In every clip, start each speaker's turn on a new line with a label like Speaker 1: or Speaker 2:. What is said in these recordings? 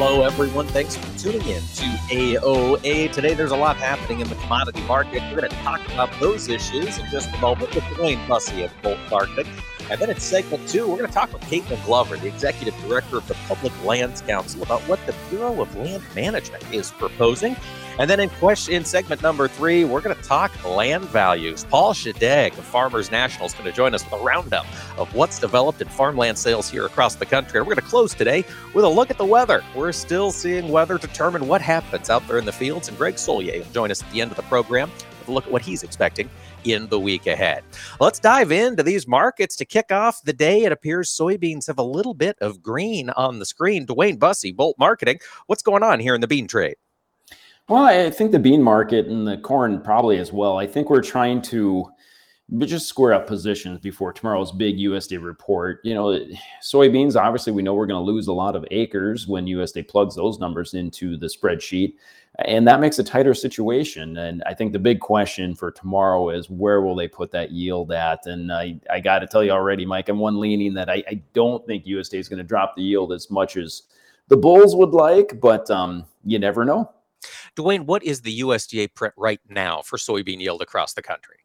Speaker 1: Hello, everyone. Thanks for tuning in to AOA. Today, there's a lot happening in the commodity market. We're going to talk about those issues in just a moment with DuWayne Bosse of Bolt Marketing. And then in segment two, we're going to talk with Kaitlynn Glover, the executive director of the Public Lands Council, about what the Bureau of Land Management is proposing. And then in question in segment number three, we're going to talk land values. Paul Shadegg of Farmers National is going to join us with a roundup of what's developed in farmland sales here across the country. And we're going to close today with a look at the weather. We're still seeing weather determine what happens out there in the fields. And Greg Soulje will join us at the end of the program with a look at what he's expecting in the week ahead. Let's dive into these markets to kick off the day. It appears soybeans have a little bit of green on the screen. DuWayne Bosse, Bolt Marketing. What's going on here in the bean trade?
Speaker 2: Well, I think the bean market and the corn probably as well. I think we're trying to just square up positions before tomorrow's big USDA report. You know, soybeans, obviously, we know we're going to lose a lot of acres when USDA plugs those numbers into the spreadsheet. And that makes a tighter situation. And I think the big question for tomorrow is where will they put that yield at? And I, I got to tell you already, Mike, I'm one leaning that I, I don't think USDA is going to drop the yield as much as the bulls would like, but um, you never know.
Speaker 1: DuWayne, what is the USDA print right now for soybean yield across the country?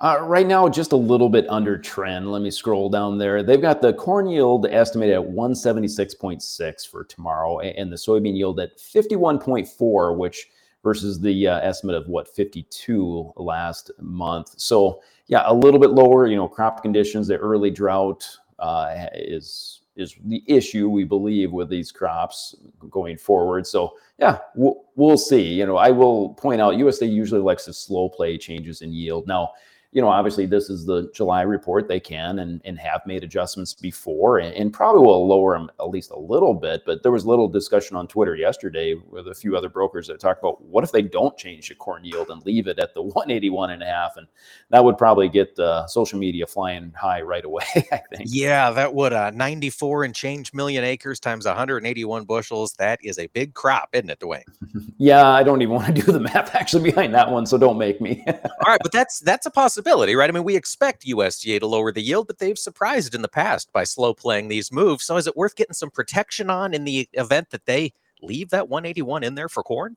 Speaker 2: Uh, right now, just a little bit under trend. Let me scroll down there. They've got the corn yield estimated at 176.6 for tomorrow, and the soybean yield at 51.4, which versus the uh, estimate of what 52 last month. So yeah, a little bit lower. You know, crop conditions, the early drought uh, is is the issue we believe with these crops going forward. So yeah, we'll, we'll see. You know, I will point out USDA usually likes to slow play changes in yield. Now, you know, obviously this is the July report. They can and, and have made adjustments before and, and, probably will lower them at least a little bit. But there was little discussion on Twitter yesterday with a few other brokers that talked about what if they don't change the corn yield and leave it at the 181 and a half. And that would probably get uh, social media flying high right away, I think.
Speaker 1: Yeah, that would uh, 94 and change million acres times 181 bushels. That is a big crop, isn't it, DuWayne?
Speaker 2: yeah, I don't even want to do the math actually behind that one. So don't make me.
Speaker 1: All right, but that's that's a possibility possibility, right? I mean, we expect USDA to lower the yield, but they've surprised in the past by slow playing these moves. So is it worth getting some protection on in the event that they leave that 181 in there for corn?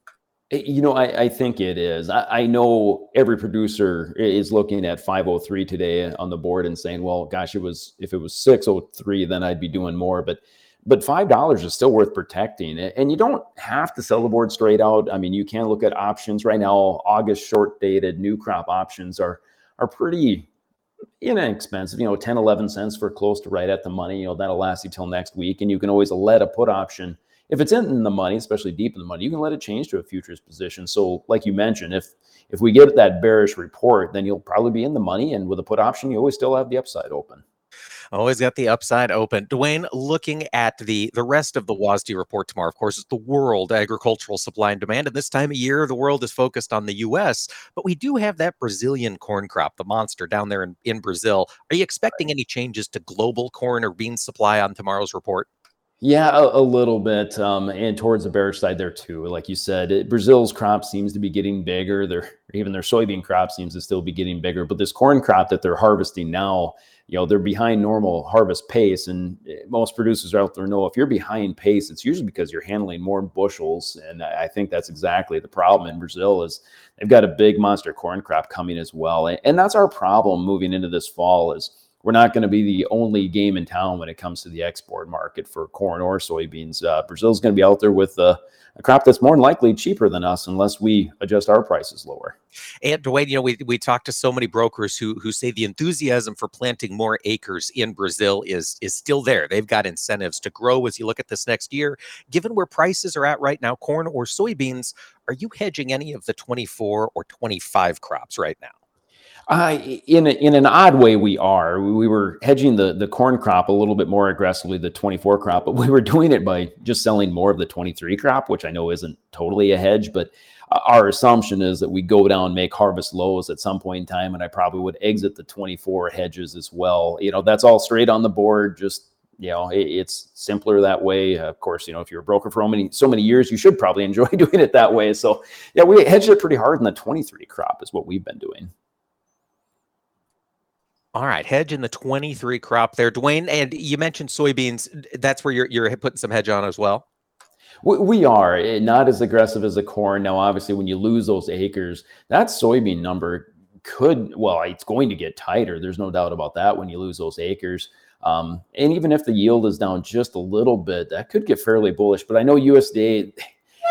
Speaker 2: You know, I, I think it is. I, I, know every producer is looking at 503 today on the board and saying, well, gosh, it was if it was 603, then I'd be doing more. But but five dollars is still worth protecting and you don't have to sell the board straight out i mean you can look at options right now august short dated new crop options are are pretty inexpensive, you know, 10, 11 cents for close to right at the money. You know, that'll last you till next week. And you can always let a put option, if it's in the money, especially deep in the money, you can let it change to a futures position. So, like you mentioned, if if we get that bearish report, then you'll probably be in the money. And with a put option, you always still have the upside open.
Speaker 1: Always got the upside open. DuWayne, looking at the the rest of the WASDE report tomorrow, of course, it's the world agricultural supply and demand. And this time of year, the world is focused on the U.S., but we do have that Brazilian corn crop, the monster down there in, in Brazil. Are you expecting any changes to global corn or bean supply on tomorrow's report?
Speaker 2: Yeah, a, a, little bit, um, and towards the bearish side there too. Like you said, it, Brazil's crop seems to be getting bigger. Even their soybean crop seems to still be getting bigger. But this corn crop that they're harvesting now you know they're behind normal harvest pace and eh, most producers out there know if you're behind pace it's usually because you're handling more bushels and i think that's exactly the problem in brazil is they've got a big monster corn crop coming as well and that's our problem moving into this fall is we're not going to be the only game in town when it comes to the export market for corn or soybeans. Uh, Brazil's going to be out there with a, a, crop that's more than likely cheaper than us unless we adjust our prices lower.
Speaker 1: And DuWayne, you know, we, we talked to so many brokers who who say the enthusiasm for planting more acres in Brazil is is still there. They've got incentives to grow as you look at this next year. Given where prices are at right now, corn or soybeans, are you hedging any of the 24 or 25 crops right now?
Speaker 2: Uh, in a, in an odd way, we are. We were hedging the the corn crop a little bit more aggressively, the 24 crop, but we were doing it by just selling more of the 23 crop, which I know isn't totally a hedge, but our assumption is that we go down make harvest lows at some point in time, and I probably would exit the 24 hedges as well. You know, that's all straight on the board, just you know it, it's simpler that way of course you know if you're a broker for so many so many years you should probably enjoy doing it that way so yeah we hedged it pretty hard in the 23 crop is what we've been doing
Speaker 1: all right, hedge in the 23 crop there, DuWayne. And you mentioned soybeans. That's where you're you're putting some hedge on as well.
Speaker 2: We are eh, not as aggressive as the corn. Now, obviously, when you lose those acres, that soybean number could well, it's going to get tighter. There's no doubt about that when you lose those acres. Um, and even if the yield is down just a little bit, that could get fairly bullish. But I know USDA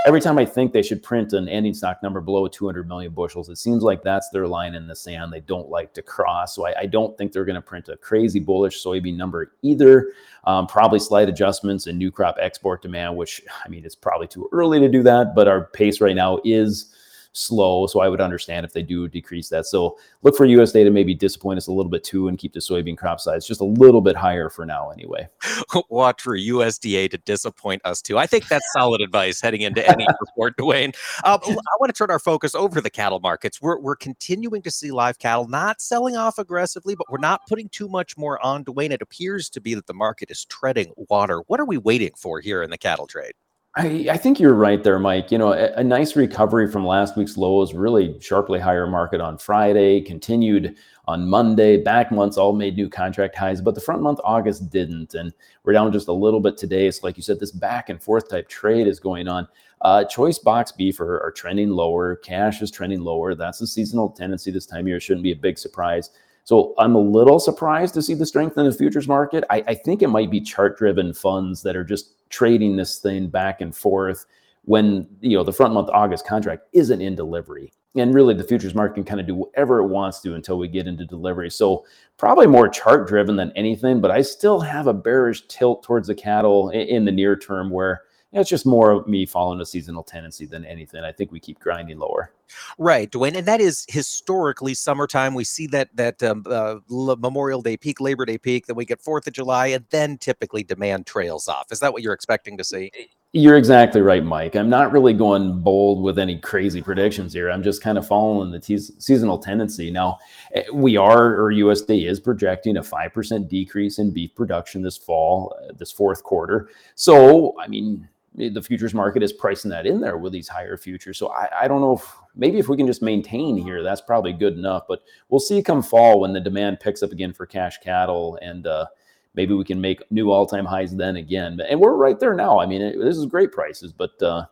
Speaker 2: every time I think they should print an ending stock number below 200 million bushels, it seems like that's their line in the sand. They don't like to cross. So I, I don't think they're going to print a crazy bullish soybean number either. Um, probably slight adjustments in new crop export demand, which I mean, it's probably too early to do that, but our pace right now is slow. So I would understand if they do decrease that. So look for USDA to maybe disappoint us a little bit too and keep the soybean crop size just a little bit higher for now anyway.
Speaker 1: Watch for USDA to disappoint us too. I think that's solid advice heading into any report, DuWayne. Um, I want to turn our focus over the cattle markets. We're, we're continuing to see live cattle not selling off aggressively, but we're not putting too much more on, DuWayne. It appears to be that the market is treading water. What are we waiting for here in the cattle trade?
Speaker 2: I, I, think you're right there, Mike. You know, a, a, nice recovery from last week's lows, really sharply higher market on Friday, continued on Monday. Back months all made new contract highs, but the front month August didn't. And we're down just a little bit today. So, like you said, this back and forth type trade is going on. Uh, choice box beef are, are trending lower. Cash is trending lower. That's a seasonal tendency this time of year. Shouldn't be a big surprise. So I'm a little surprised to see the strength in the futures market. I, I think it might be chart driven funds that are just trading this thing back and forth when you know the front month August contract isn't in delivery. And really the futures market can kind of do whatever it wants to until we get into delivery. So probably more chart driven than anything, but I still have a bearish tilt towards the cattle in the near term where it's just more of me following a seasonal tendency than anything. I think we keep grinding lower.
Speaker 1: Right, DuWayne, and that is historically summertime. We see that that um, uh, Memorial Day peak, Labor Day peak, then we get Fourth of July, and then typically demand trails off. Is that what you're expecting to see?
Speaker 2: You're exactly right, Mike. I'm not really going bold with any crazy predictions here. I'm just kind of following the te- seasonal tendency. Now, eh, we are, or USDA is projecting a 5% decrease in beef production this fall, uh, this fourth quarter. So, I mean, the futures market is pricing that in there with these higher futures. So I, I don't know if maybe if we can just maintain here, that's probably good enough. But we'll see come fall when the demand picks up again for cash cattle and uh, maybe we can make new all-time highs then again. And we're right there now. I mean, it, this is great prices, but uh,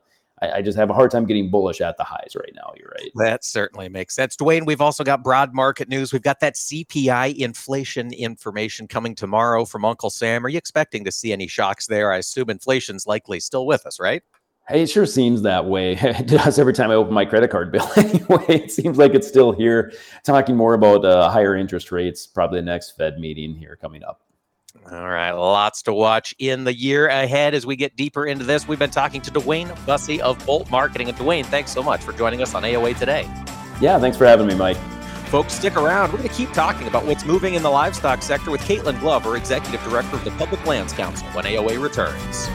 Speaker 2: I, I, just have a hard time getting bullish at the highs right now. You're right.
Speaker 1: That certainly makes sense. DuWayne, we've also got broad market news. We've got that CPI inflation information coming tomorrow from Uncle Sam. Are you expecting to see any shocks there? I assume inflation's likely still with us, right?
Speaker 2: Hey, it sure seems that way. It does every time I open my credit card bill. anyway, it seems like it's still here. Talking more about uh, higher interest rates, probably the next Fed meeting here coming up.
Speaker 1: All right, lots to watch in the year ahead as we get deeper into this. We've been talking to DuWayne Bosse of Bolt Marketing. And DuWayne, thanks so much for joining us on AOA today.
Speaker 2: Yeah, thanks for having me, Mike.
Speaker 1: Folks, stick around. We're going to keep talking about what's moving in the livestock sector with Kaitlynn Glover, Executive Director of the Public Lands Council, when AOA returns.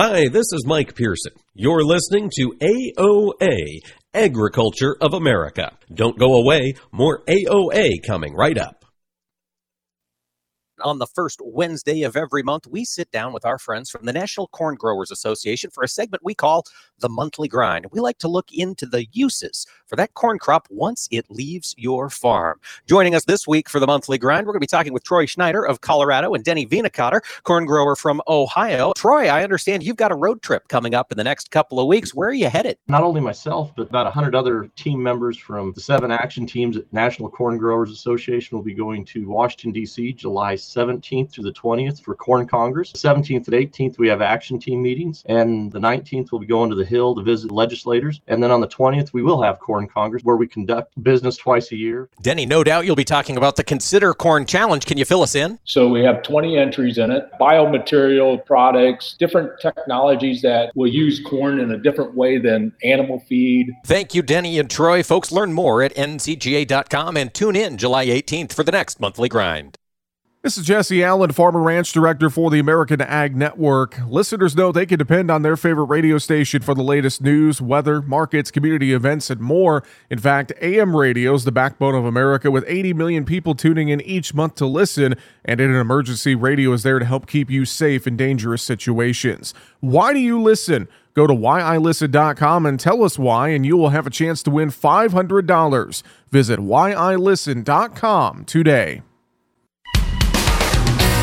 Speaker 3: Hi, this is Mike Pearson. You're listening to AOA, Agriculture of America. Don't go away, more AOA coming right up
Speaker 1: on the first Wednesday of every month, we sit down with our friends from the National Corn Growers Association for a segment we call the Monthly Grind. We like to look into the uses for that corn crop once it leaves your farm. Joining us this week for the Monthly Grind, we're going to be talking with Troy Schneider of Colorado and Denny Vennekotter, corn grower from Ohio. Troy, I understand you've got a road trip coming up in the next couple of weeks. Where are you headed?
Speaker 4: Not only myself, but about 100 other team members from the seven action teams at National Corn Growers Association will be going to Washington, D.C. July 17th through the 20th for Corn Congress. The 17th and 18th, we have action team meetings. And the 19th, we'll be going to the Hill to visit legislators. And then on the 20th, we will have Corn Congress where we conduct business twice a year.
Speaker 1: Denny, no doubt you'll be talking about the Consider Corn Challenge. Can you fill us in?
Speaker 5: So we have 20 entries in it biomaterial products, different technologies that will use corn in a different way than animal feed.
Speaker 1: Thank you, Denny and Troy. Folks, learn more at ncga.com and tune in July 18th for the next monthly grind.
Speaker 6: This is Jesse Allen, Farmer Ranch Director for the American Ag Network. Listeners know they can depend on their favorite radio station for the latest news, weather, markets, community events, and more. In fact, AM radio is the backbone of America with 80 million people tuning in each month to listen, and in an emergency, radio is there to help keep you safe in dangerous situations. Why do you listen? Go to whyilisten.com and tell us why, and you will have a chance to win $500. Visit whyilisten.com today.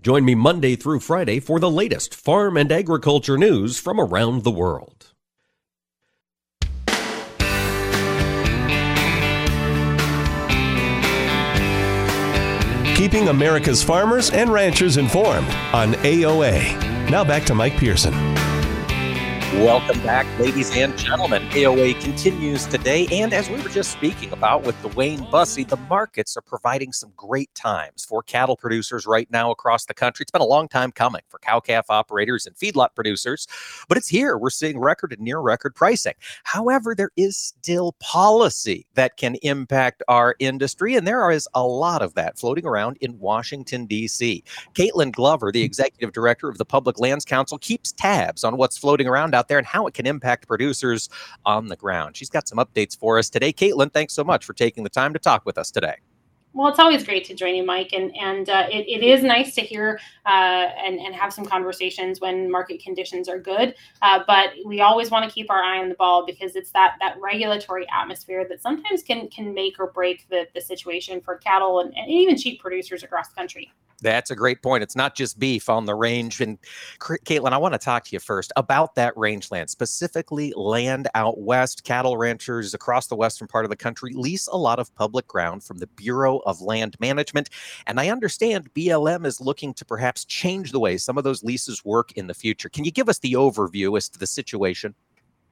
Speaker 3: Join me Monday through Friday for the latest farm and agriculture news from around the world.
Speaker 7: Keeping America's farmers and ranchers informed on AOA. Now back to Mike Pearson.
Speaker 1: Welcome back, ladies and gentlemen. AOA continues today, and as we were just speaking about with DuWayne Bosse, the markets are providing some great times for cattle producers right now across the country. It's been a long time coming for cow calf operators and feedlot producers, but it's here. We're seeing record and near record pricing. However, there is still policy that can impact our industry, and there is a lot of that floating around in Washington, D.C. Kaitlynn Glover, the executive director of the Public Lands Council, keeps tabs on what's floating around out there and how it can impact producers on the ground. She's got some updates for us today. Kaitlynn, thanks so much for taking the time to talk with us today.
Speaker 8: Well, it's always great to join you, Mike, and and uh, it, it is nice to hear uh, and and have some conversations when market conditions are good. Uh, but we always want to keep our eye on the ball because it's that that regulatory atmosphere that sometimes can can make or break the the situation for cattle and, and even sheep producers across the country.
Speaker 1: That's a great point. It's not just beef on the range. And Kaitlynn, I want to talk to you first about that rangeland, specifically land out west. Cattle ranchers across the western part of the country lease a lot of public ground from the Bureau of Land Management. And I understand BLM is looking to perhaps change the way some of those leases work in the future. Can you give us the overview as to the situation?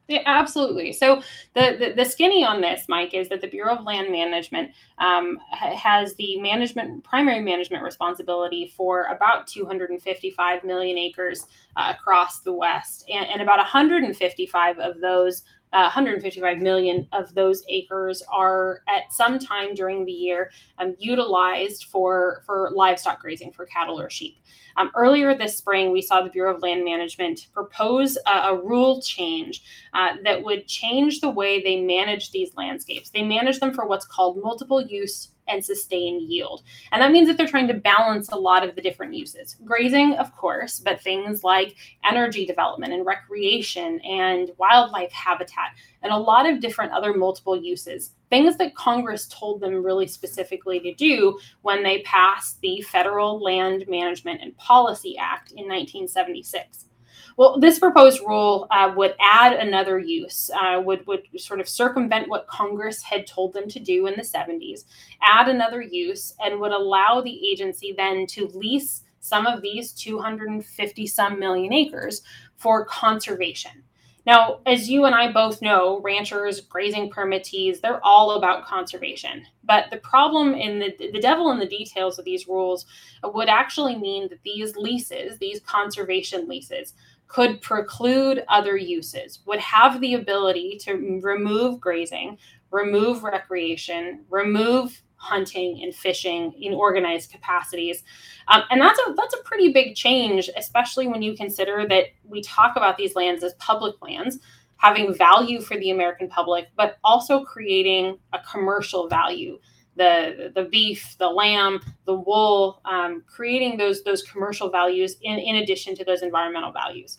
Speaker 8: Yeah, absolutely. So the, the, the skinny on this, Mike, is that the Bureau of Land Management um, has the management primary management responsibility for about 255 million acres uh, across the West, and, and about 155 of those. Uh, 155 million of those acres are at some time during the year um, utilized for for livestock grazing for cattle or sheep. Um, earlier this spring, we saw the Bureau of Land Management propose a, a rule change uh, that would change the way they manage these landscapes. They manage them for what's called multiple use and sustain yield. And that means that they're trying to balance a lot of the different uses. Grazing, of course, but things like energy development and recreation and wildlife habitat and a lot of different other multiple uses things that Congress told them really specifically to do when they passed the Federal Land Management and Policy Act in 1976. Well, this proposed rule uh, would add another use, uh, would would sort of circumvent what Congress had told them to do in the 70s, add another use, and would allow the agency then to lease some of these 250 some million acres for conservation. Now, as you and I both know, ranchers, grazing permittees, they're all about conservation. But the problem in the the devil in the details of these rules would actually mean that these leases, these conservation leases, could preclude other uses, would have the ability to remove grazing, remove recreation, remove hunting and fishing in organized capacities. Um, and that's a that's a pretty big change, especially when you consider that we talk about these lands as public lands, having value for the American public, but also creating a commercial value. The, the beef, the lamb, the wool, um, creating those those commercial values in, in addition to those environmental values.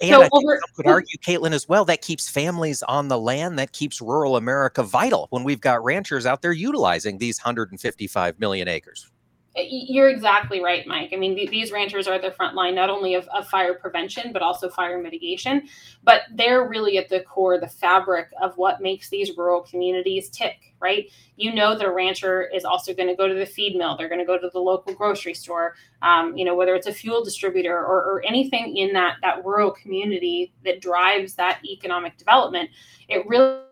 Speaker 1: And so I over, could argue, Kaitlynn, as well, that keeps families on the land, that keeps rural America vital when we've got ranchers out there utilizing these 155 million acres.
Speaker 8: You're exactly right, Mike. I mean, th- these ranchers are the front line not only of, of, fire prevention, but also fire mitigation. But they're really at the core, the fabric of what makes these rural communities tick, right? You know, the rancher is also going to go to the feed mill, they're going to go to the local grocery store, um, you know, whether it's a fuel distributor or, or anything in that, that rural community that drives that economic development. It really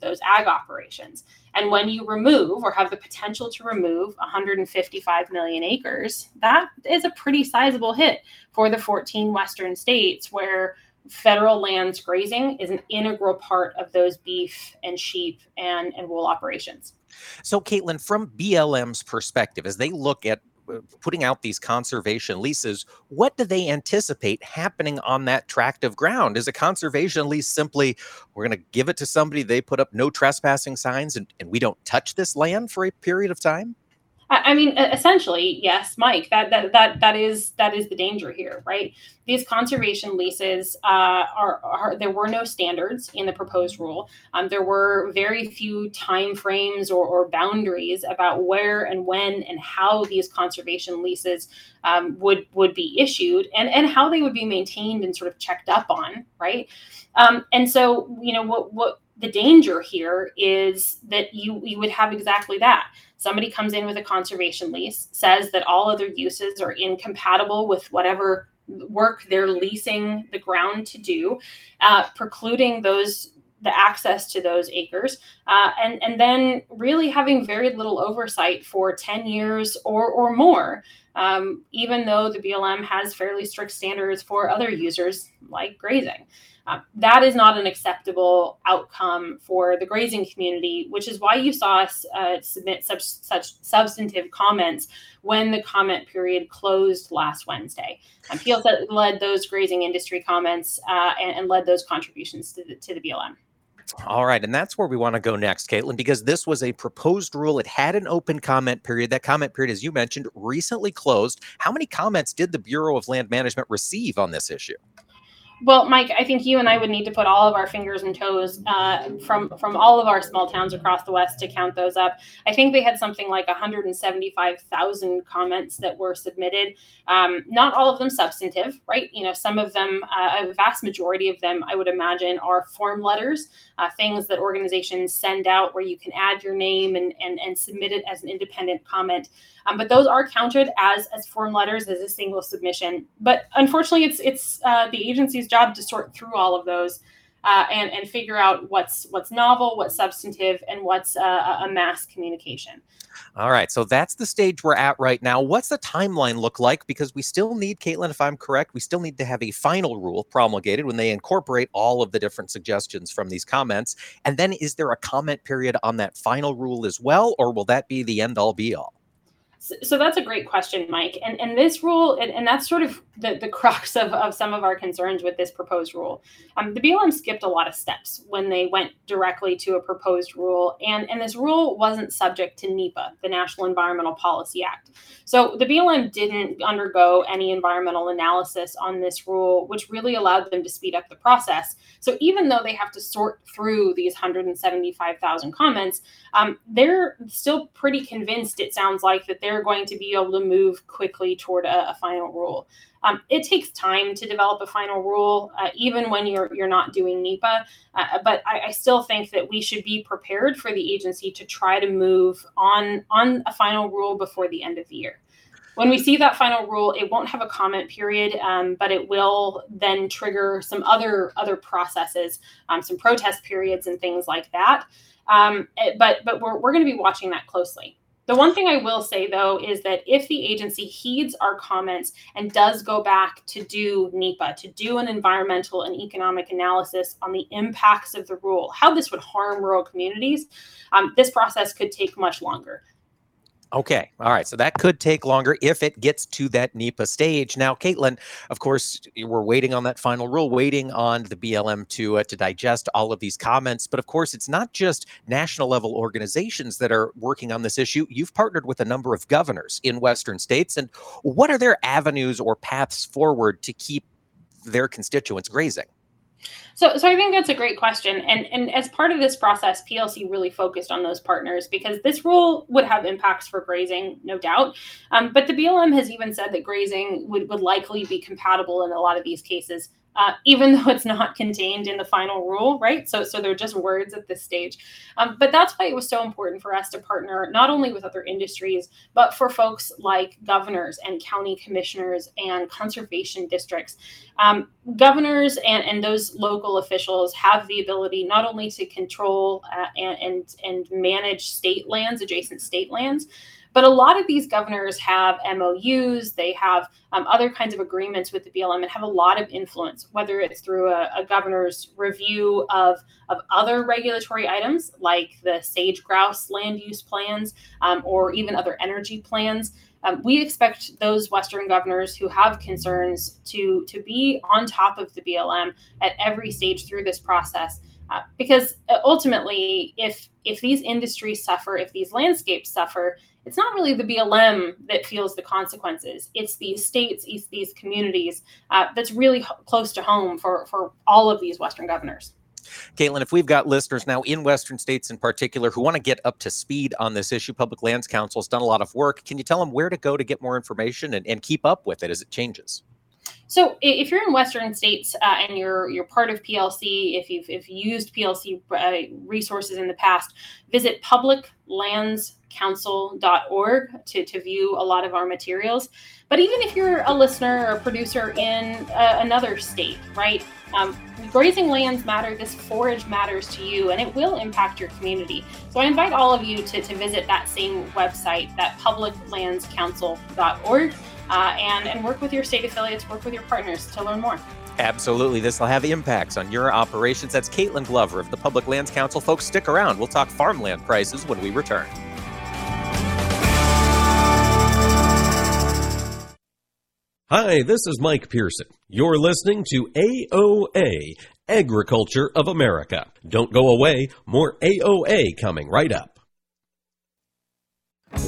Speaker 8: those ag operations. And when you remove or have the potential to remove 155 million acres, that is a pretty sizable hit for the 14 Western states where federal lands grazing is an integral part of those beef and sheep and, and wool operations.
Speaker 1: So, Kaitlynn, from BLM's perspective, as they look at Uh, putting out these conservation leases, what do they anticipate happening on that tract of ground? Is a conservation lease simply we're going to give it to somebody, they put up no trespassing signs, and, and we don't touch this land for a period of time?
Speaker 8: I mean, essentially, yes, Mike. That that that that is that is the danger here, right? These conservation leases uh, are, are there were no standards in the proposed rule. Um, there were very few time frames or, or, boundaries about where and when and how these conservation leases um, would would be issued and and how they would be maintained and sort of checked up on, right? Um, and so, you know, what what the danger here is that you you would have exactly that somebody comes in with a conservation lease says that all other uses are incompatible with whatever work they're leasing the ground to do uh, precluding those the access to those acres uh, and and then really having very little oversight for 10 years or or more um, even though the blm has fairly strict standards for other users like grazing uh, that is not an acceptable outcome for the grazing community, which is why you saw us uh, submit such, such substantive comments when the comment period closed last Wednesday. Um, PL led those grazing industry comments uh, and, and, led those contributions to the, to the BLM.
Speaker 1: All right. And that's where we want to go next, Kaitlynn, because this was a proposed rule. It had an open comment period. That comment period, as you mentioned, recently closed. How many comments did the Bureau of Land Management receive on this issue?
Speaker 8: Well, Mike, I think you and I would need to put all of our fingers and toes uh, from from all of our small towns across the West to count those up. I think they had something like 175,000 comments that were submitted. Um, not all of them substantive, right? You know, some of them, uh, a vast majority of them, I would imagine, are form letters, uh, things that organizations send out where you can add your name and and, and submit it as an independent comment. Um, but those are counted as as form letters as a single submission. But unfortunately, it's it's uh, the agency's job to sort through all of those uh, and and figure out what's what's novel, what's substantive, and what's uh, a mass communication.
Speaker 1: All right, so that's the stage we're at right now. What's the timeline look like? Because we still need, Kaitlynn, if I'm correct, we still need to have a final rule promulgated when they incorporate all of the different suggestions from these comments. And then, is there a comment period on that final rule as well, or will that be the end all be all?
Speaker 8: So, that's a great question, Mike. And and this rule, and, and that's sort of the, the crux of, of some of our concerns with this proposed rule. Um, the BLM skipped a lot of steps when they went directly to a proposed rule, and, and this rule wasn't subject to NEPA, the National Environmental Policy Act. So the BLM didn't undergo any environmental analysis on this rule, which really allowed them to speed up the process. So even though they have to sort through these 175,000 comments, um, they're still pretty convinced, it sounds like, that they're going to be able to move quickly toward a, a final rule. Um, it takes time to develop a final rule, uh, even when you're you're not doing NEPA. Uh, but I, I, still think that we should be prepared for the agency to try to move on on a final rule before the end of the year. When we see that final rule, it won't have a comment period, um, but it will then trigger some other other processes, um, some protest periods and things like that. Um, it, but but we're, we're going to be watching that closely. The one thing I will say though is that if the agency heeds our comments and does go back to do NEPA, to do an environmental and economic analysis on the impacts of the rule, how this would harm rural communities, um, this process could take much longer.
Speaker 1: Okay. All right. So that could take longer if it gets to that NEPA stage. Now, Kaitlynn, of course, we're waiting on that final rule, waiting on the BLM to uh, to digest all of these comments. But of course, it's not just national level organizations that are working on this issue. You've partnered with a number of governors in Western states. And what are their avenues or paths forward to keep their constituents grazing?
Speaker 8: So, so I think that's a great question. And, and as part of this process, PLC really focused on those partners because this rule would have impacts for grazing, no doubt. Um, but the BLM has even said that grazing would, would likely be compatible in a lot of these cases uh, even though it's not contained in the final rule, right? So, so they're just words at this stage. Um, but that's why it was so important for us to partner not only with other industries, but for folks like governors and county commissioners and conservation districts. Um, governors and, and those local officials have the ability not only to control uh, and, and, and manage state lands, adjacent state lands, but a lot of these governors have MOUs, they have um, other kinds of agreements with the BLM and have a lot of influence, whether it's through a, a governor's review of, of other regulatory items like the sage grouse land use plans um, or even other energy plans. Um, we expect those Western governors who have concerns to, to be on top of the BLM at every stage through this process. Uh, because uh, ultimately, if if these industries suffer, if these landscapes suffer, it's not really the BLM that feels the consequences. It's these states, it's these communities uh, that's really close to home for, for all of these Western governors.
Speaker 1: Kaitlynn, if we've got listeners now in Western states in particular who want to get up to speed on this issue, Public Lands Council has done a lot of work. Can you tell them where to go to get more information and, and keep up with it as it changes?
Speaker 8: So if you're in Western states uh, and you're you're part of PLC, if you've if used PLC uh, resources in the past, visit publiclandscouncil.org to, to view a lot of our materials. But even if you're a listener or producer in uh, another state, right? Um, grazing lands matter. This forage matters to you, and it will impact your community. So I invite all of you to, to visit that same website, that publiclandscouncil.org uh, and, and work with your state affiliates, work with your partners to learn more.
Speaker 1: Absolutely. This will have impacts on your operations. That's Kaitlynn Glover of the Public Lands Council. Folks, stick around. We'll talk farmland prices when we return.
Speaker 3: Hi, this is Mike Pearson. You're listening to AOA, Agriculture of America. Don't go away, more AOA coming right up.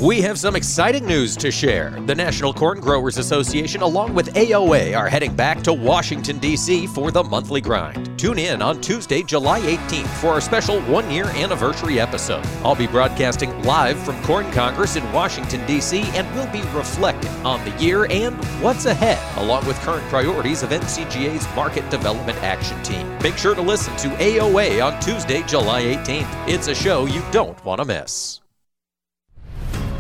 Speaker 1: We have some exciting news to share. The National Corn Growers Association, along with AOA, are heading back to Washington, D.C. for the monthly grind. Tune in on Tuesday, July 18th for our special one year anniversary episode. I'll be broadcasting live from Corn Congress in Washington, D.C., and we'll be reflecting on the year and what's ahead, along with current priorities of NCGA's Market Development Action Team. Make sure to listen to AOA on Tuesday, July 18th. It's a show you don't want to miss.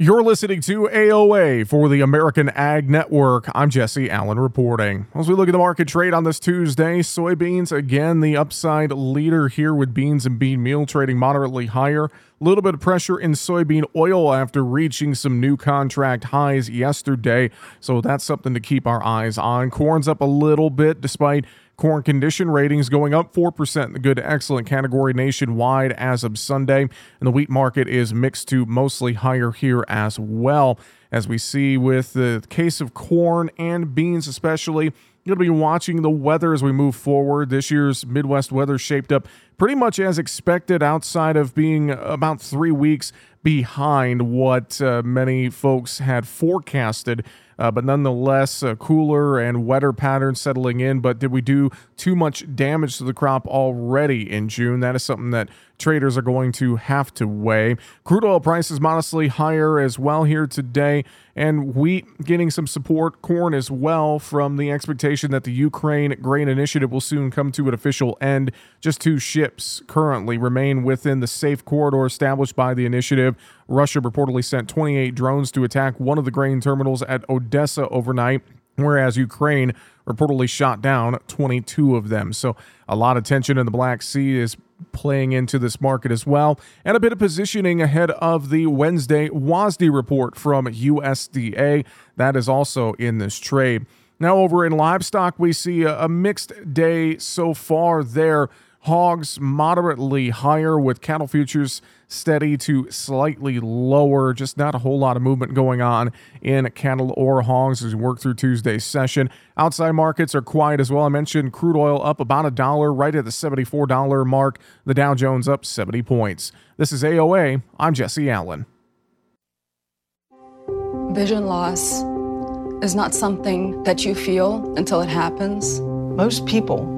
Speaker 6: You're listening to AOA for the American Ag Network. I'm Jesse Allen reporting. As we look at the market trade on this Tuesday, soybeans again the upside leader here with beans and bean meal trading moderately higher. A little bit of pressure in soybean oil after reaching some new contract highs yesterday, so that's something to keep our eyes on. Corn's up a little bit despite Corn condition ratings going up 4% in the good to excellent category nationwide as of Sunday. And the wheat market is mixed to mostly higher here as well. As we see with the case of corn and beans, especially, You'll be watching the weather as we move forward. This year's Midwest weather shaped up pretty much as expected, outside of being about three weeks behind what uh, many folks had forecasted uh, but nonetheless, a cooler and wetter patterns settling in. But did we do too much damage to the crop already in June? That is something that traders are going to have to weigh. Crude oil prices modestly higher as well here today, and wheat getting some support, corn as well, from the expectation that the Ukraine grain initiative will soon come to an official end. Just two ships currently remain within the safe corridor established by the initiative. Russia reportedly sent 28 drones to attack one of the grain terminals at Odessa overnight, whereas Ukraine reportedly shot down 22 of them. So a lot of tension in the Black Sea is playing into this market as well, and a bit of positioning ahead of the Wednesday WASDE report from USDA. That is also in this trade. Now, over in livestock, we see a mixed day so far there. Hogs moderately higher with cattle futures steady to slightly lower. Just not a whole lot of movement going on in cattle or hogs as we work through Tuesday's session. Outside markets are quiet as well. I mentioned crude oil up about a dollar, right at the $74 mark. The Dow Jones up 70 points. This is AOA. I'm Jesse Allen.
Speaker 9: Vision loss is not something that you feel until it happens.
Speaker 10: Most people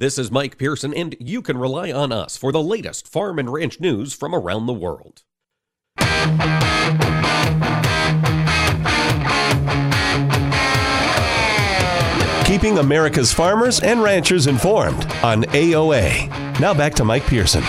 Speaker 3: This is Mike Pearson, and you can rely on us for the latest farm and ranch news from around the world.
Speaker 7: Keeping America's farmers and ranchers informed on AOA. Now back to Mike Pearson.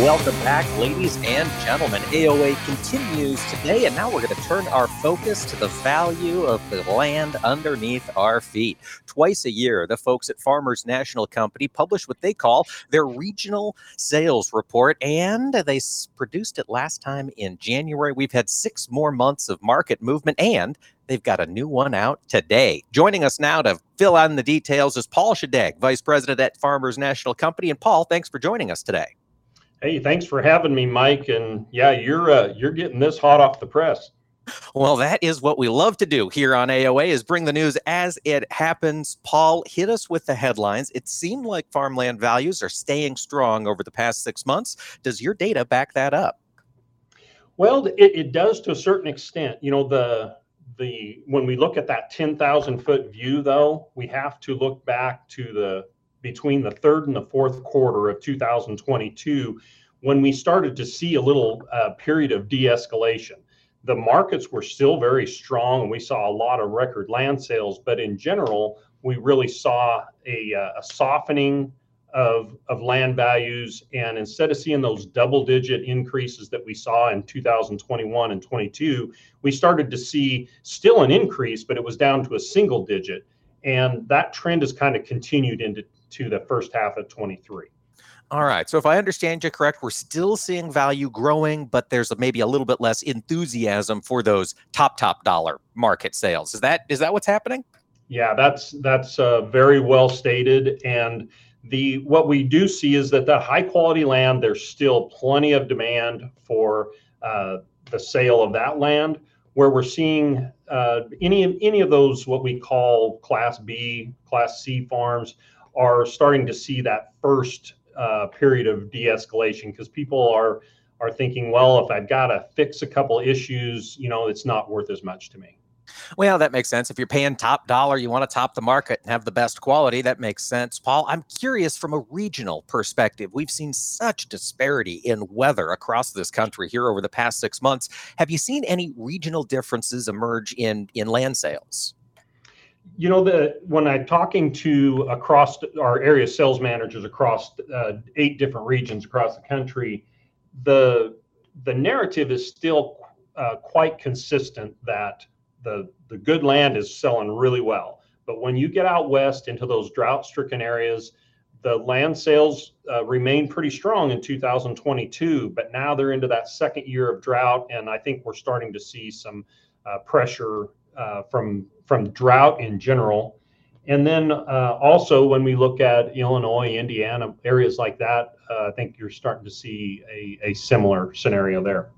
Speaker 1: Welcome back, ladies and gentlemen. AOA continues today, and now we're going to turn our focus to the value of the land underneath our feet. Twice a year, the folks at Farmers National Company publish what they call their regional sales report, and they produced it last time in January. We've had six more months of market movement, and they've got a new one out today. Joining us now to fill in the details is Paul Shadegg, Vice President at Farmers National Company. And Paul, thanks for joining us today.
Speaker 11: Hey, thanks for having me, Mike. And yeah, you're uh, you're getting this hot off the press.
Speaker 1: Well, that is what we love to do here on AOA is bring the news as it happens. Paul, hit us with the headlines. It seemed like farmland values are staying strong over the past six months. Does your data back that up?
Speaker 11: Well, it, it does to a certain extent. You know, the the when we look at that 10,000 foot view, though, we have to look back to the between the third and the fourth quarter of 2022 when we started to see a little uh, period of de-escalation. The markets were still very strong. And we saw a lot of record land sales but in general we really saw a, uh, a softening of, of land values. And instead of seeing those double digit increases that we saw in 2021 and 22 we started to see still an increase but it was down to a single digit. And that trend has kind of continued into to the first half of 23.
Speaker 1: All right. So if I understand you correct, we're still seeing value growing, but there's a, maybe a little bit less enthusiasm for those top top dollar market sales. Is that is that what's happening?
Speaker 11: Yeah, that's that's uh, very well stated. And the what we do see is that the high quality land, there's still plenty of demand for uh, the sale of that land. Where we're seeing uh, any any of those what we call Class B, Class C farms are starting to see that first uh, period of de-escalation because people are are thinking, well, if I've got to fix a couple issues, you know, it's not worth as much to me.
Speaker 1: Well, that makes sense. If you're paying top dollar, you want to top the market and have the best quality. That makes sense. Paul, I'm curious from a regional perspective. We've seen such disparity in weather across this country here over the past six months. Have you seen any regional differences emerge in in land sales?
Speaker 11: You know, the when I'm talking to across our area sales managers across uh, eight different regions across the country, the the narrative is still uh, quite consistent that the the good land is selling really well. But when you get out west into those drought-stricken areas, the land sales uh, remain pretty strong in 2022. But now they're into that second year of drought, and I think we're starting to see some uh, pressure uh, from from drought in general. And then uh, also when we look at Illinois, Indiana, areas like that, uh, I think you're starting to see a, a similar scenario there.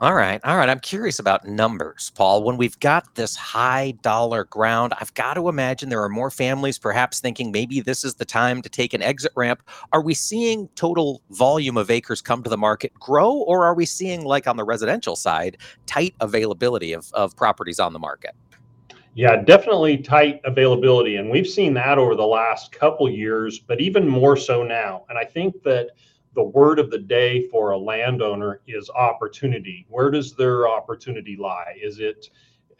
Speaker 1: All right. All right. I'm curious about numbers, Paul. When we've got this high dollar ground, I've got to imagine there are more families perhaps thinking maybe this is the time to take an exit ramp. Are we seeing total volume of acres come to the market grow, or are we seeing, like on the residential side, tight availability of, of properties on the market?
Speaker 11: Yeah, definitely tight availability. And we've seen that over the last couple years, but even more so now. And I think that the word of the day for a landowner is opportunity. Where does their opportunity lie? Is it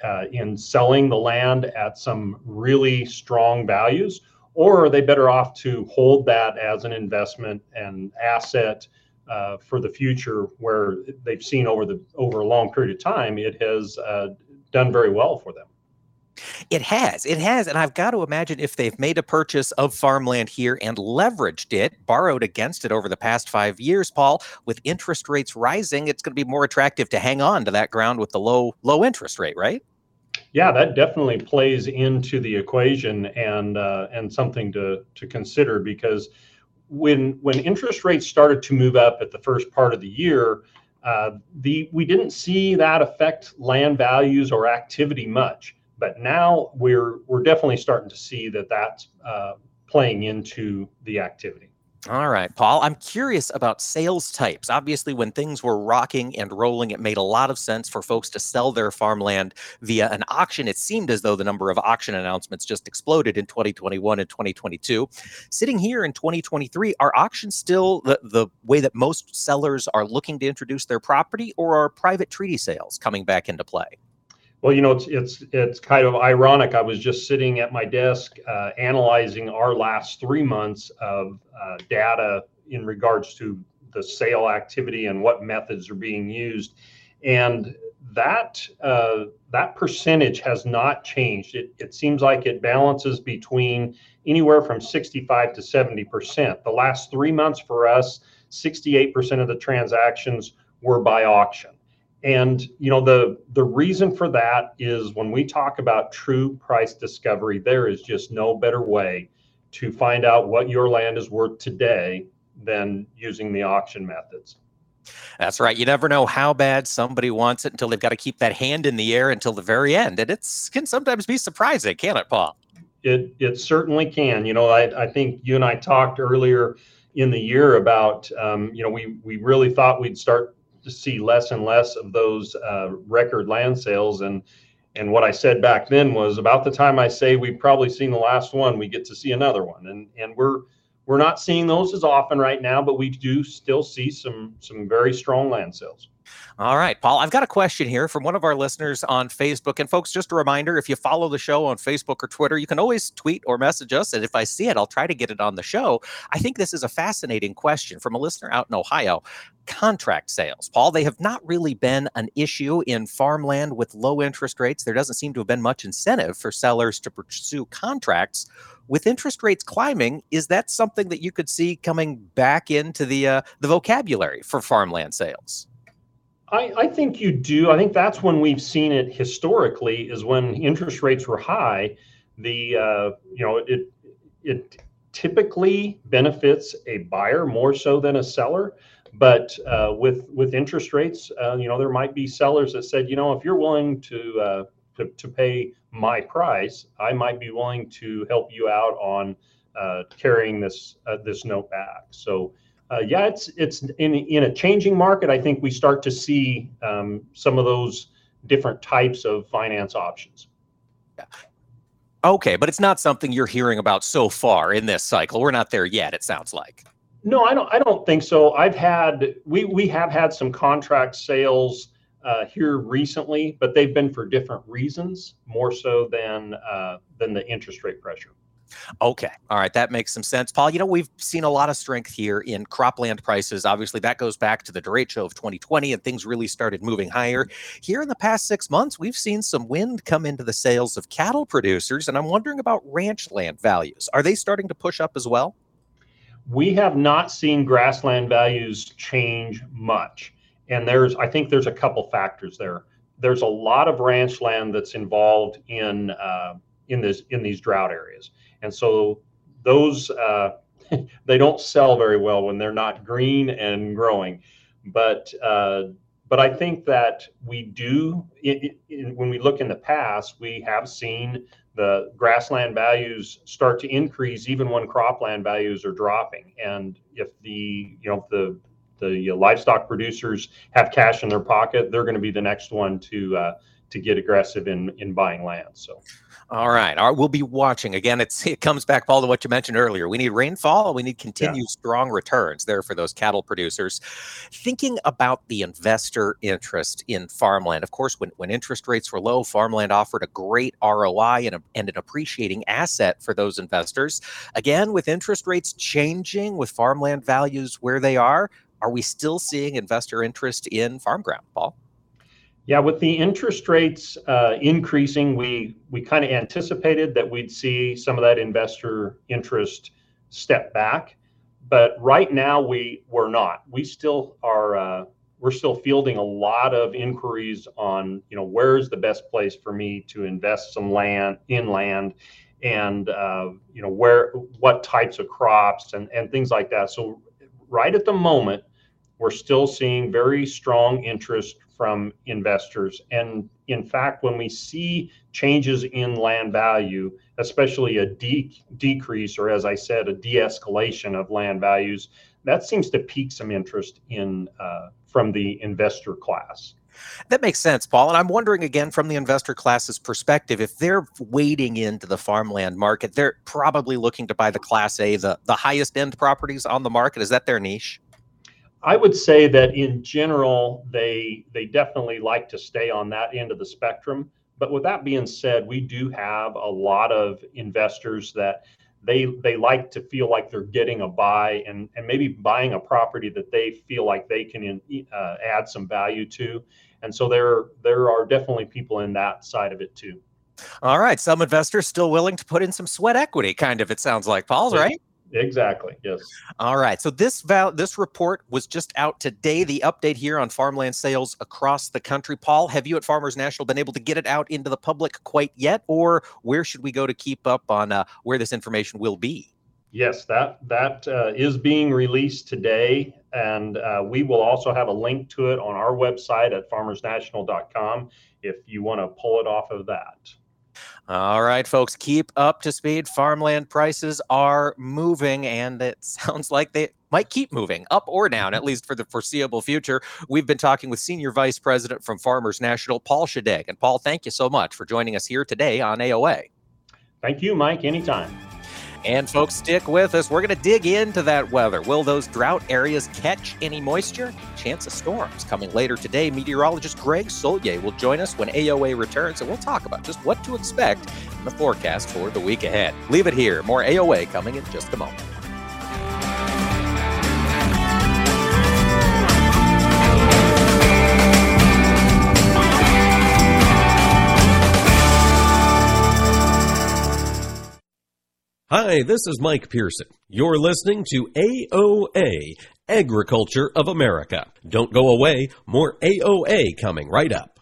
Speaker 11: uh, in selling the land at some really strong values, or are they better off to hold that as an investment and asset uh, for the future, where they've seen over the over a long period of time it has uh, done very well for them?
Speaker 1: It has. It has. And I've got to imagine if they've made a purchase of farmland here and leveraged it, borrowed against it over the past five years, Paul, with interest rates rising, it's going to be more attractive to hang on to that ground with the low, low interest rate, right?
Speaker 11: Yeah, that definitely plays into the equation and uh, and something to to consider because when when interest rates started to move up at the first part of the year, uh, the we didn't see that affect land values or activity much but now we're we're definitely starting to see that that's uh, playing into the activity.
Speaker 1: All right, Paul. I'm curious about sales types. Obviously, when things were rocking and rolling, it made a lot of sense for folks to sell their farmland via an auction. It seemed as though the number of auction announcements just exploded in 2021 and 2022. Sitting here in 2023, are auctions still the, the way that most sellers are looking to introduce their property, or are private treaty sales coming back into play?
Speaker 11: Well, you know, it's it's it's kind of ironic. I was just sitting at my desk uh, analyzing our last three months of uh, data in regards to the sale activity and what methods are being used, and that uh, that percentage has not changed. It it seems like it balances between anywhere from 65 to 70 percent. The last three months for us, 68 percent of the transactions were by auction and you know the the reason for that is when we talk about true price discovery there is just no better way to find out what your land is worth today than using the auction methods
Speaker 1: that's right. You never know how bad somebody wants it until they've got to keep that hand in the air until the very end. And it can sometimes be surprising, can it, Paul?
Speaker 11: It it certainly can. You know, I, I think you and I talked earlier in the year about um, you know we we really thought we'd start see less and less of those uh, record land sales. And and what I said back then was about the time I say we've probably seen the last one, we get to see another one. And and we're we're not seeing those as often right now, but we do still see some some very strong land sales.
Speaker 1: All right, Paul, I've got a question here from one of our listeners on Facebook. And folks, just a reminder if you follow the show on Facebook or Twitter, you can always tweet or message us. And if I see it, I'll try to get it on the show. I think this is a fascinating question from a listener out in Ohio. Contract sales, Paul, they have not really been an issue in farmland with low interest rates. There doesn't seem to have been much incentive for sellers to pursue contracts. With interest rates climbing, is that something that you could see coming back into the uh, the vocabulary for farmland sales?
Speaker 11: I, I think you do. I think that's when we've seen it historically is when interest rates were high. The uh, you know it it typically benefits a buyer more so than a seller. But uh, with with interest rates, uh, you know there might be sellers that said, you know, if you're willing to, uh, to to pay my price, I might be willing to help you out on uh, carrying this uh, this note back. So uh, yeah, it's it's in in a changing market. I think we start to see um, some of those different types of finance options.
Speaker 1: Okay, but it's not something you're hearing about so far in this cycle. We're not there yet. It sounds like.
Speaker 11: No, I don't. I don't think so. I've had we we have had some contract sales uh, here recently, but they've been for different reasons, more so than uh, than the interest rate pressure.
Speaker 1: Okay. All right. That makes some sense. Paul, you know, we've seen a lot of strength here in cropland prices. Obviously, that goes back to the derecho of 2020 and things really started moving higher. Here in the past six months, we've seen some wind come into the sales of cattle producers. And I'm wondering about ranch land values. Are they starting to push up as well?
Speaker 11: We have not seen grassland values change much. And there's, I think there's a couple factors there. There's a lot of ranch land that's involved in, uh, in this, in these drought areas and so those uh, they don't sell very well when they're not green and growing. But uh, but I think that we do it, it, when we look in the past, we have seen the grassland values start to increase even when cropland values are dropping. And if the you know the the livestock producers have cash in their pocket, they're going to be the next one to uh, to get aggressive in in buying land. So.
Speaker 1: All right. All right. We'll be watching. Again, it's it comes back, Paul, to what you mentioned earlier. We need rainfall. We need continued yeah. strong returns there for those cattle producers. Thinking about the investor interest in farmland. Of course, when, when interest rates were low, farmland offered a great ROI and, a, and an appreciating asset for those investors. Again, with interest rates changing, with farmland values where they are, are we still seeing investor interest in farm ground, Paul?
Speaker 11: Yeah, with the interest rates uh, increasing, we we kind of anticipated that we'd see some of that investor interest step back, but right now we we're not. We still are. Uh, we're still fielding a lot of inquiries on, you know, where's the best place for me to invest some land in land, and uh, you know where what types of crops and and things like that. So right at the moment, we're still seeing very strong interest from investors. And in fact, when we see changes in land value, especially a de- decrease, or as I said, a de escalation of land values, that seems to pique some interest in uh, from the investor class.
Speaker 1: That makes sense, Paul. And I'm wondering again from the investor class's perspective, if they're wading into the farmland market, they're probably looking to buy the class A, the, the highest end properties on the market. Is that their niche?
Speaker 11: I would say that in general, they they definitely like to stay on that end of the spectrum. But with that being said, we do have a lot of investors that they they like to feel like they're getting a buy and and maybe buying a property that they feel like they can in, uh, add some value to. And so there there are definitely people in that side of it too.
Speaker 1: All right, some investors still willing to put in some sweat equity, kind of. It sounds like Paul's right.
Speaker 11: Exactly. Yes.
Speaker 1: All right. So this val- this report was just out today. The update here on farmland sales across the country. Paul, have you at Farmers National been able to get it out into the public quite yet, or where should we go to keep up on uh, where this information will be?
Speaker 11: Yes, that that uh, is being released today, and uh, we will also have a link to it on our website at farmersnational.com if you want to pull it off of that.
Speaker 1: All right, folks, keep up to speed. Farmland prices are moving, and it sounds like they might keep moving up or down, at least for the foreseeable future. We've been talking with Senior Vice President from Farmers National, Paul Shadegg. And Paul, thank you so much for joining us here today on AOA.
Speaker 11: Thank you, Mike. Anytime.
Speaker 1: And folks, stick with us. We're going to dig into that weather. Will those drought areas catch any moisture? Chance of storms coming later today. Meteorologist Greg Soulje will join us when AOA returns, and we'll talk about just what to expect in the forecast for the week ahead. Leave it here. More AOA coming in just a moment.
Speaker 3: Hi, this is Mike Pearson. You're listening to AOA, Agriculture of America. Don't go away, more AOA coming right up.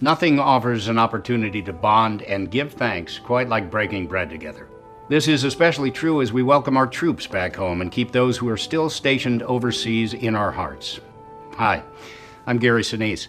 Speaker 12: Nothing offers an opportunity to bond and give thanks quite like breaking bread together. This is especially true as we welcome our troops back home and keep those who are still stationed overseas in our hearts. Hi, I'm Gary Sinise.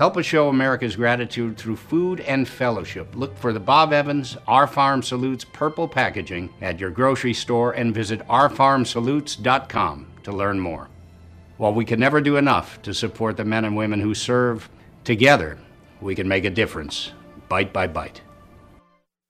Speaker 12: Help us show America's gratitude through food and fellowship. Look for the Bob Evans Our Farm Salutes purple packaging at your grocery store and visit ourfarmsalutes.com to learn more. While we can never do enough to support the men and women who serve, together we can make a difference, bite by bite.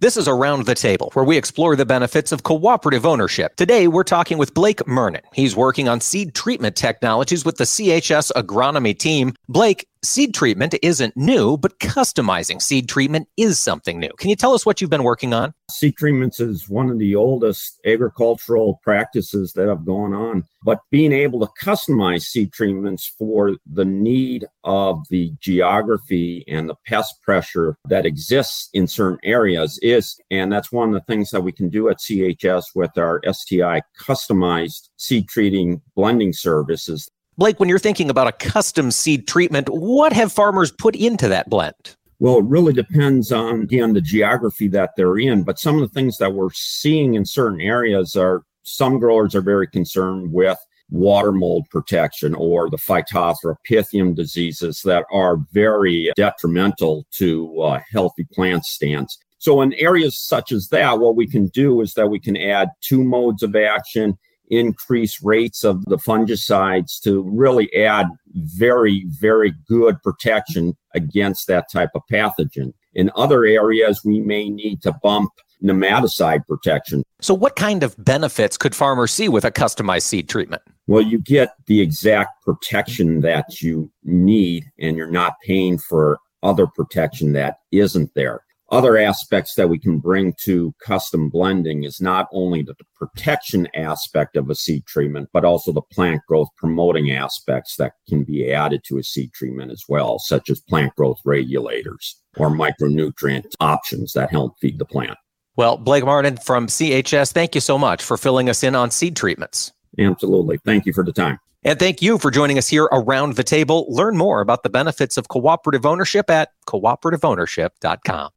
Speaker 1: This is Around the Table, where we explore the benefits of cooperative ownership. Today, we're talking with Blake Mernon. He's working on seed treatment technologies with the CHS agronomy team. Blake, seed treatment isn't new, but customizing seed treatment is something new. Can you tell us what you've been working on?
Speaker 13: Seed treatments is one of the oldest agricultural practices that have gone on, but being able to customize seed treatments for the need of the geography and the pest pressure that exists in certain areas is, and that's one of the things that we can do at CHS with our STI customized seed treating blending services.
Speaker 1: Blake, when you're thinking about a custom seed treatment, what have farmers put into that blend?
Speaker 13: Well, it really depends on again the geography that they're in. But some of the things that we're seeing in certain areas are some growers are very concerned with water mold protection or the Phytophthora pythium diseases that are very detrimental to uh, healthy plant stands. So in areas such as that, what we can do is that we can add two modes of action increase rates of the fungicides to really add very, very good protection against that type of pathogen. In other areas, we may need to bump nematicide protection.
Speaker 1: So, what kind of benefits could farmers see with a customized seed treatment?
Speaker 13: Well, you get the exact protection that you need, and you're not paying for other protection that isn't there other aspects that we can bring to custom blending is not only the protection aspect of a seed treatment, but also the plant growth promoting aspects that can be added to a seed treatment as well, such as plant growth regulators or micronutrient options that help feed the plant.
Speaker 1: Well, Blake Martin from CHS, thank you so much for filling us in on seed treatments.
Speaker 13: Absolutely. Thank you for the time.
Speaker 1: And thank you for joining us here around the table. Learn more about the benefits of cooperative ownership at cooperativeownership.com.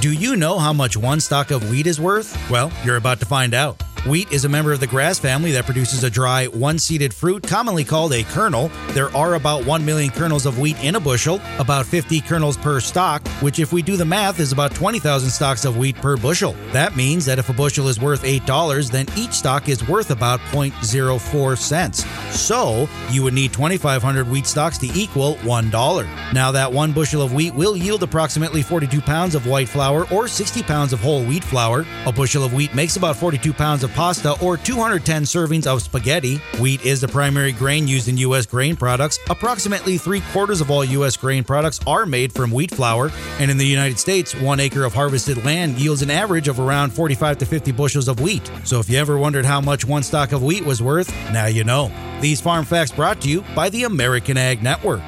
Speaker 14: Do you know how much one stalk of wheat is worth? Well, you're about to find out.
Speaker 15: Wheat is a member of the grass family that produces a dry, one seeded fruit commonly called a kernel. There are about 1 million kernels of wheat in a bushel, about 50 kernels per stalk, which, if we do the math, is about 20,000 stalks of wheat per bushel. That means that if a bushel is worth $8, then each stalk is worth about 0.04 cents. So, you would need 2,500 wheat stalks to equal $1. Now, that one bushel of wheat will yield approximately 42 pounds of white flour or 60 pounds of whole wheat flour. A bushel of wheat makes about 42 pounds of pasta or 210 servings of spaghetti. Wheat is the primary grain used in U.S. grain products. Approximately three quarters of all U.S. grain products are made from wheat flour. And in the United States, one acre of harvested land yields an average of around 45 to 50 bushels of wheat. So if you ever wondered how much one stalk of wheat was worth, now you know. These farm facts brought to you by the American Ag Network.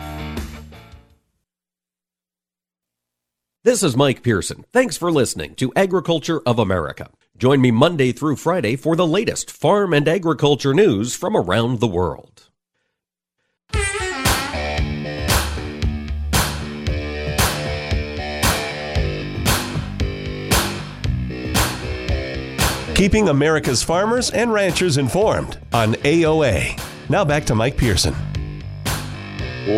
Speaker 3: This is Mike Pearson. Thanks for listening to Agriculture of America. Join me Monday through Friday for the latest farm and agriculture news from around the world.
Speaker 7: Keeping America's farmers and ranchers informed on AOA. Now back to Mike Pearson.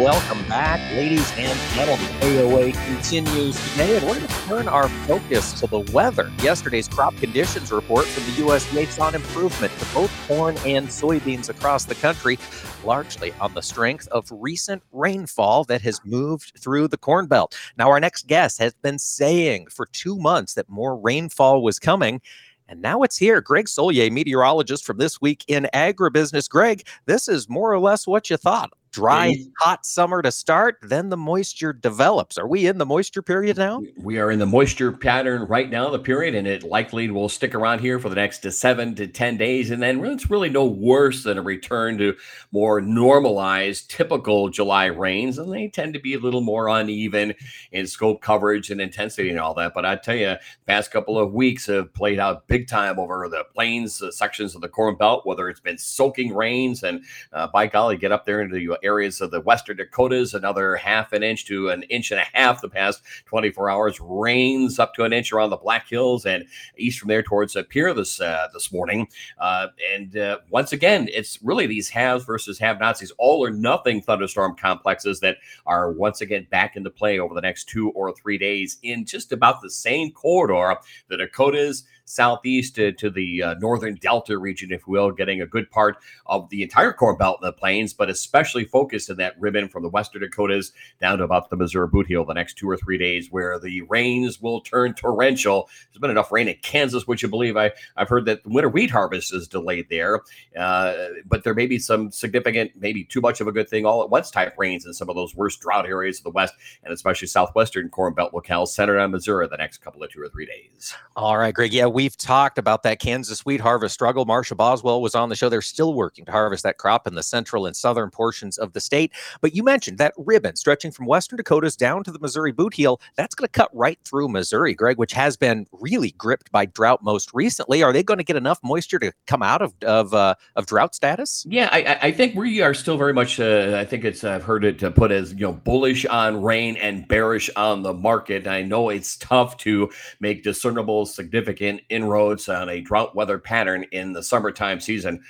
Speaker 1: Welcome back, ladies and gentlemen. AOA continues today, and we're going to turn our focus to the weather. Yesterday's crop conditions report from the USDA saw improvement to both corn and soybeans across the country, largely on the strength of recent rainfall that has moved through the Corn Belt. Now, our next guest has been saying for two months that more rainfall was coming. And now it's here. Greg Soulje, meteorologist from This Week in Agribusiness. Greg, this is more or less what you thought dry, hot summer to start, then the moisture develops. Are we in the moisture period now?
Speaker 16: We are in the moisture pattern right now, the period, and it likely will stick around here for the next seven to 10 days. And then it's really no worse than a return to more normalized, typical July rains. And they tend to be a little more uneven in scope coverage and intensity and all that. But I tell you, past couple of weeks have played out big time over the plains uh, sections of the Corn Belt, whether it's been soaking rains and uh, by golly, get up there into the areas of the western Dakotas, another half an inch to an inch and a half the past 24 hours. Rains up to an inch around the Black Hills and east from there towards uh, Pierre this uh, this morning. Uh, and uh, once again, it's really these haves versus have-nots, these all or nothing thunderstorm complexes that are once again back into play over the next two or three days in just about the same corridor. The Dakotas southeast to, to the uh, northern delta region, if you will, getting a good part of the entire Corn Belt in the plains, but especially focused in that ribbon from the western Dakotas down to about the Missouri Boot Heel the next two or three days, where the rains will turn torrential. There's been enough rain in Kansas, would you believe? I, I've heard that the winter wheat harvest is delayed there, uh, but there may be some significant, maybe too much of a good thing all at once type rains in some of those worst drought areas of the West and especially southwestern Corn Belt locales centered on Missouri the next couple of two or three days.
Speaker 1: All right, Greg. Yeah, we've talked about that Kansas wheat harvest struggle. Marsha Boswell was on the show. They're still working to harvest that crop in the central and southern portions of the state. But you mentioned that ribbon stretching from western Dakotas down to the Missouri boot heel. That's going to cut right through Missouri, Greg, which has been really gripped by drought most recently. Are they going to get enough moisture to come out of of, uh, of drought status?
Speaker 16: Yeah, I, I, think we are still very much. Uh, I think it's I've heard it to put as you know bullish on rain and bearish on the market. I know it's tough to make discernible, significant inroads on a drought weather pattern in the summertime season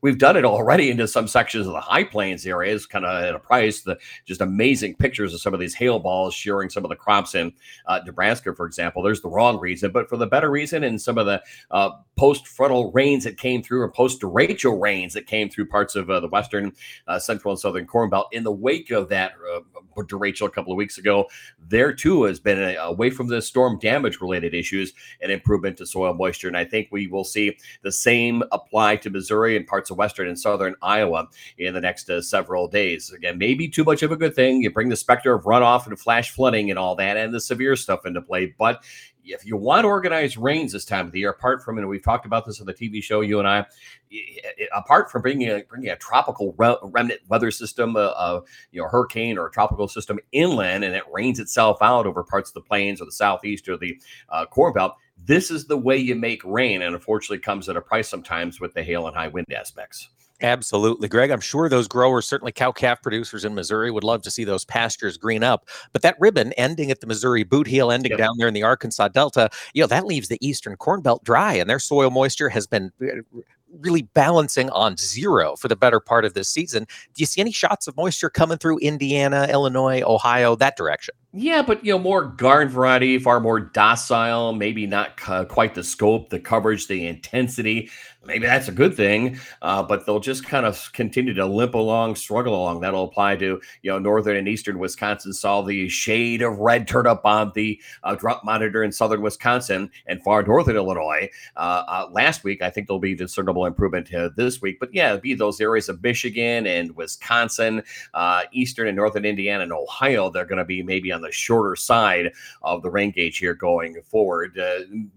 Speaker 16: we've done it already into some sections of the high plains areas, kind of at a price. The just amazing pictures of some of these hail balls shearing some of the crops in uh, Nebraska, for example. There's the wrong reason, but for the better reason, and some of the uh, post frontal rains that came through, or post derecho rains that came through parts of uh, the western, uh, central, and southern corn belt in the wake of that uh, derecho a couple of weeks ago. There too has been a, away from the storm damage related issues, an improvement to soil moisture, and I think we will see the same apply to Missouri Missouri and parts of western and southern Iowa in the next uh, several days. Again, maybe too much of a good thing. You bring the specter of runoff and flash flooding and all that and the severe stuff into play. But if you want organized rains this time of the year, apart from, and we've talked about this on the TV show, you and I, apart from bringing a, bringing a tropical remnant weather system, a, a, you know hurricane or a tropical system inland, and it rains itself out over parts of the plains or the southeast or the uh, Corn Belt, this is the way you make rain, and unfortunately comes at a price sometimes with the hail and high wind aspects.
Speaker 1: Absolutely, Greg. I'm sure those growers, certainly cow calf producers in Missouri, would love to see those pastures green up. But that ribbon ending at the Missouri boot heel, ending yep. down there in the Arkansas Delta, you know, that leaves the eastern corn belt dry, and their soil moisture has been uh, really balancing on zero for the better part of this season. Do you see any shots of moisture coming through Indiana, Illinois, Ohio, that direction?
Speaker 16: Yeah, but you know, more garden variety, far more docile, maybe not quite the scope, the coverage, the intensity maybe that's a good thing, uh, but they'll just kind of continue to limp along, struggle along. That'll apply to you know northern and eastern Wisconsin. Saw the shade of red turn up on the uh, drought monitor in southern Wisconsin and far northern Illinois uh, uh last week. I think there'll be discernible improvement uh, this week, but yeah, be those areas of Michigan and Wisconsin, uh, eastern and northern Indiana and Ohio. They're going to be maybe on the shorter side of the rain gauge here going forward.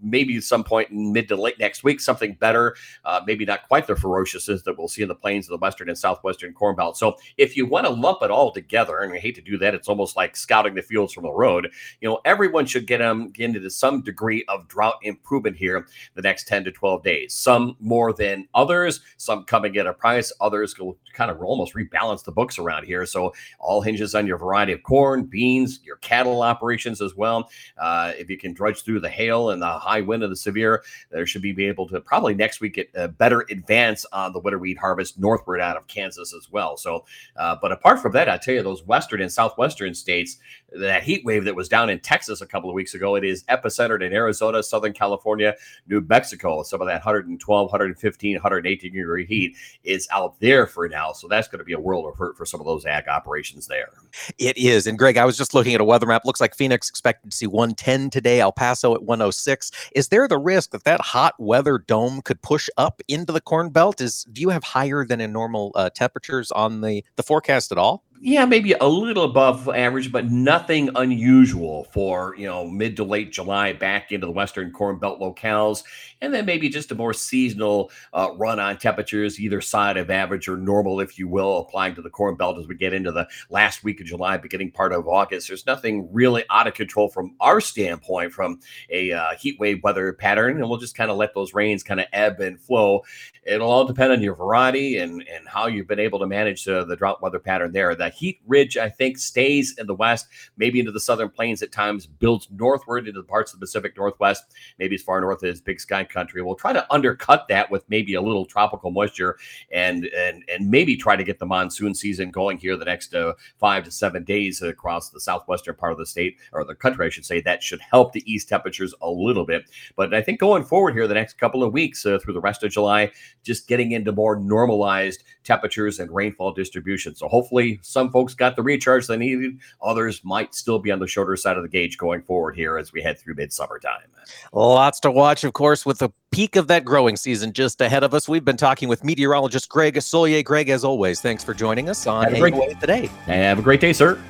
Speaker 16: maybe some point in mid to late next week, something better uh, maybe not quite the ferociousness that we'll see in the plains of the western and southwestern corn belt. So if you want to lump it all together, and I hate to do that, it's almost like scouting the fields from the road. You know, everyone should get them get into some degree of drought improvement here the next 10 to 12 days. Some more than others, some coming at a price, others will kind of almost rebalance the books around here. So all hinges on your variety of corn, beans, your cattle operations as well. Uh, if you can drudge through the hail and the high wind of the severe, there should be, able to probably next week get a better advance on the winter wheat harvest northward out of Kansas as well. So, uh, but apart from that, I tell you, those western and southwestern states, that heat wave that was down in Texas a couple of weeks ago, it is epicentered in Arizona, Southern California, New Mexico. Some of that 112, 115, 118 degree heat is out there for now. So that's going to be a world of hurt for some of those ag operations there.
Speaker 1: It is. And Greg, I was just looking at a weather map. Looks like Phoenix expected to see 110 today, El Paso at 106. Is there the risk that that hot weather dome could push up into the Corn Belt? Is do you have higher than in normal uh, temperatures on the the forecast at all?
Speaker 16: Yeah, maybe a little above average, but nothing unusual for you know mid to late July back into the Western Corn Belt locales, and then maybe just a more seasonal uh, run on temperatures either side of average or normal, if you will, applying to the Corn Belt as we get into the last week of July, beginning part of August. There's nothing really out of control from our standpoint from a uh, heat wave weather pattern, and we'll just kind of let those rains kind of ebb and flow. It'll all depend on your variety and and how you've been able to manage uh, the drought weather pattern there. That heat ridge, I think, stays in the west, maybe into the southern plains at times, builds northward into the parts of the Pacific Northwest, maybe as far north as Big Sky Country. We'll try to undercut that with maybe a little tropical moisture and and and maybe try to get the monsoon season going here the next uh, five to seven days across the southwestern part of the state or the country, I should say. That should help the east temperatures a little bit. But I think going forward here the next couple of weeks uh, through the rest of July, just getting into more normalized temperatures and rainfall distribution. So hopefully some folks got the recharge they needed. Others might still be on the shorter side of the gauge going forward here as we head through midsummer time.
Speaker 1: Lots to watch, of course, with the peak of that growing season just ahead of us. We've been talking with meteorologist Greg Soulje. Greg, as always, thanks for joining us on
Speaker 16: Have a
Speaker 1: today.
Speaker 16: Have a great day, sir.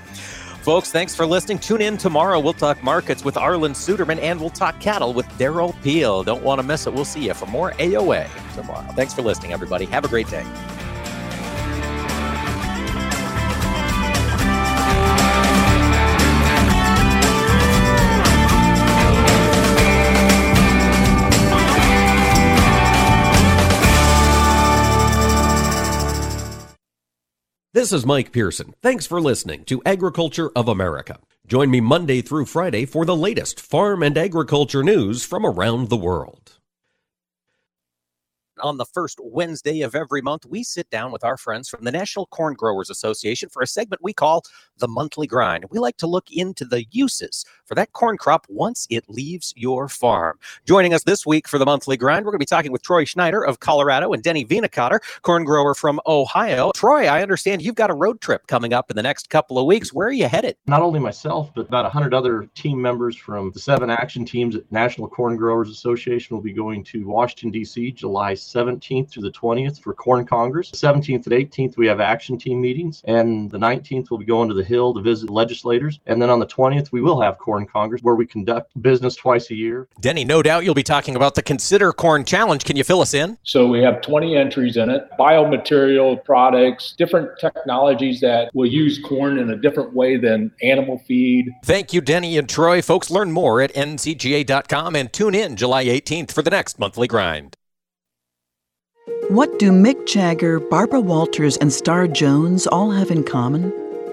Speaker 1: Folks, thanks for listening. Tune in tomorrow. We'll talk markets with Arlan Suderman and we'll talk cattle with Derrell Peel. Don't want to miss it. We'll see you for more AOA tomorrow. Thanks for listening, everybody. Have a great day.
Speaker 3: This is Mike Pearson. Thanks for listening to Agriculture of America. Join me Monday through Friday for the latest farm and agriculture news from around the world
Speaker 1: on the first Wednesday of every month, we sit down with our friends from the National Corn Growers Association for a segment we call the Monthly Grind. We like to look into the uses for that corn crop once it leaves your farm. Joining us this week for the Monthly Grind, we're going to be talking with Troy Schneider of Colorado and Denny Vennekotter, corn grower from Ohio. Troy, I understand you've got a road trip coming up in the next couple of weeks. Where are you headed?
Speaker 17: Not only myself, but about 100 other team members from the seven action teams at National Corn Growers Association will be going to Washington, D.C. July 17th through the 20th for Corn Congress. The 17th and 18th, we have action team meetings. And the 19th, we'll be going to the Hill to visit legislators. And then on the 20th, we will have Corn Congress where we conduct business twice a year.
Speaker 1: Denny, no doubt you'll be talking about the Consider Corn Challenge. Can you fill us in?
Speaker 18: So we have 20 entries in it biomaterial products, different technologies that will use corn in a different way than animal feed.
Speaker 1: Thank you, Denny and Troy. Folks, learn more at ncga.com and tune in July 18th for the next monthly grind.
Speaker 19: What do Mick Jagger, Barbara Walters, and Star Jones all have in common?